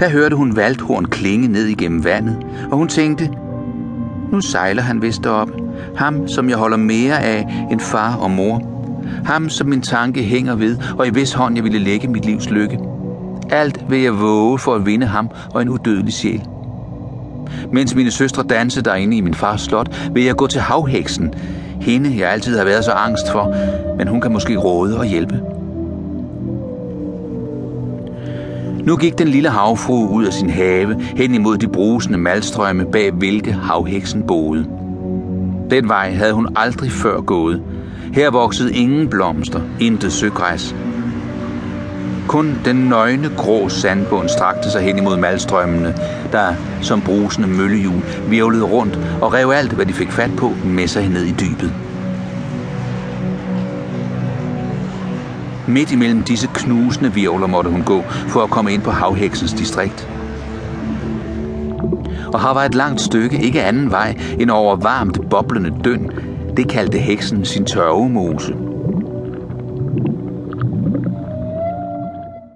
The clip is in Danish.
Der hørte hun valthorn klinge ned igennem vandet, og hun tænkte, nu sejler han vist op. Ham, som jeg holder mere af end far og mor. Ham, som min tanke hænger ved, og i hvis hånd jeg ville lægge mit livs lykke. Alt vil jeg våge for at vinde ham og en udødelig sjæl. Mens mine søstre danser derinde i min fars slot, vil jeg gå til havheksen. Hende, jeg altid har været så angst for, men hun kan måske råde og hjælpe. Nu gik den lille havfru ud af sin have hen imod de brusende malstrømme bag hvilke havheksen boede. Den vej havde hun aldrig før gået. Her voksede ingen blomster, intet søgræs. Kun den nøgne grå sandbund strakte sig hen imod malstrømmene, der som brusende møllehjul virvlede rundt og rev alt, hvad de fik fat på, med sig ned i dybet. Midt imellem disse knusende virvler måtte hun gå for at komme ind på havheksens distrikt. Og her var et langt stykke, ikke anden vej, end over varmt, boblende døn. Det kaldte heksen sin tørvemose.